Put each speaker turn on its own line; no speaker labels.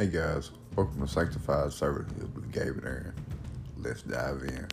Hey guys, welcome to Sanctified Servant of Gabe and Aaron. Let's dive in.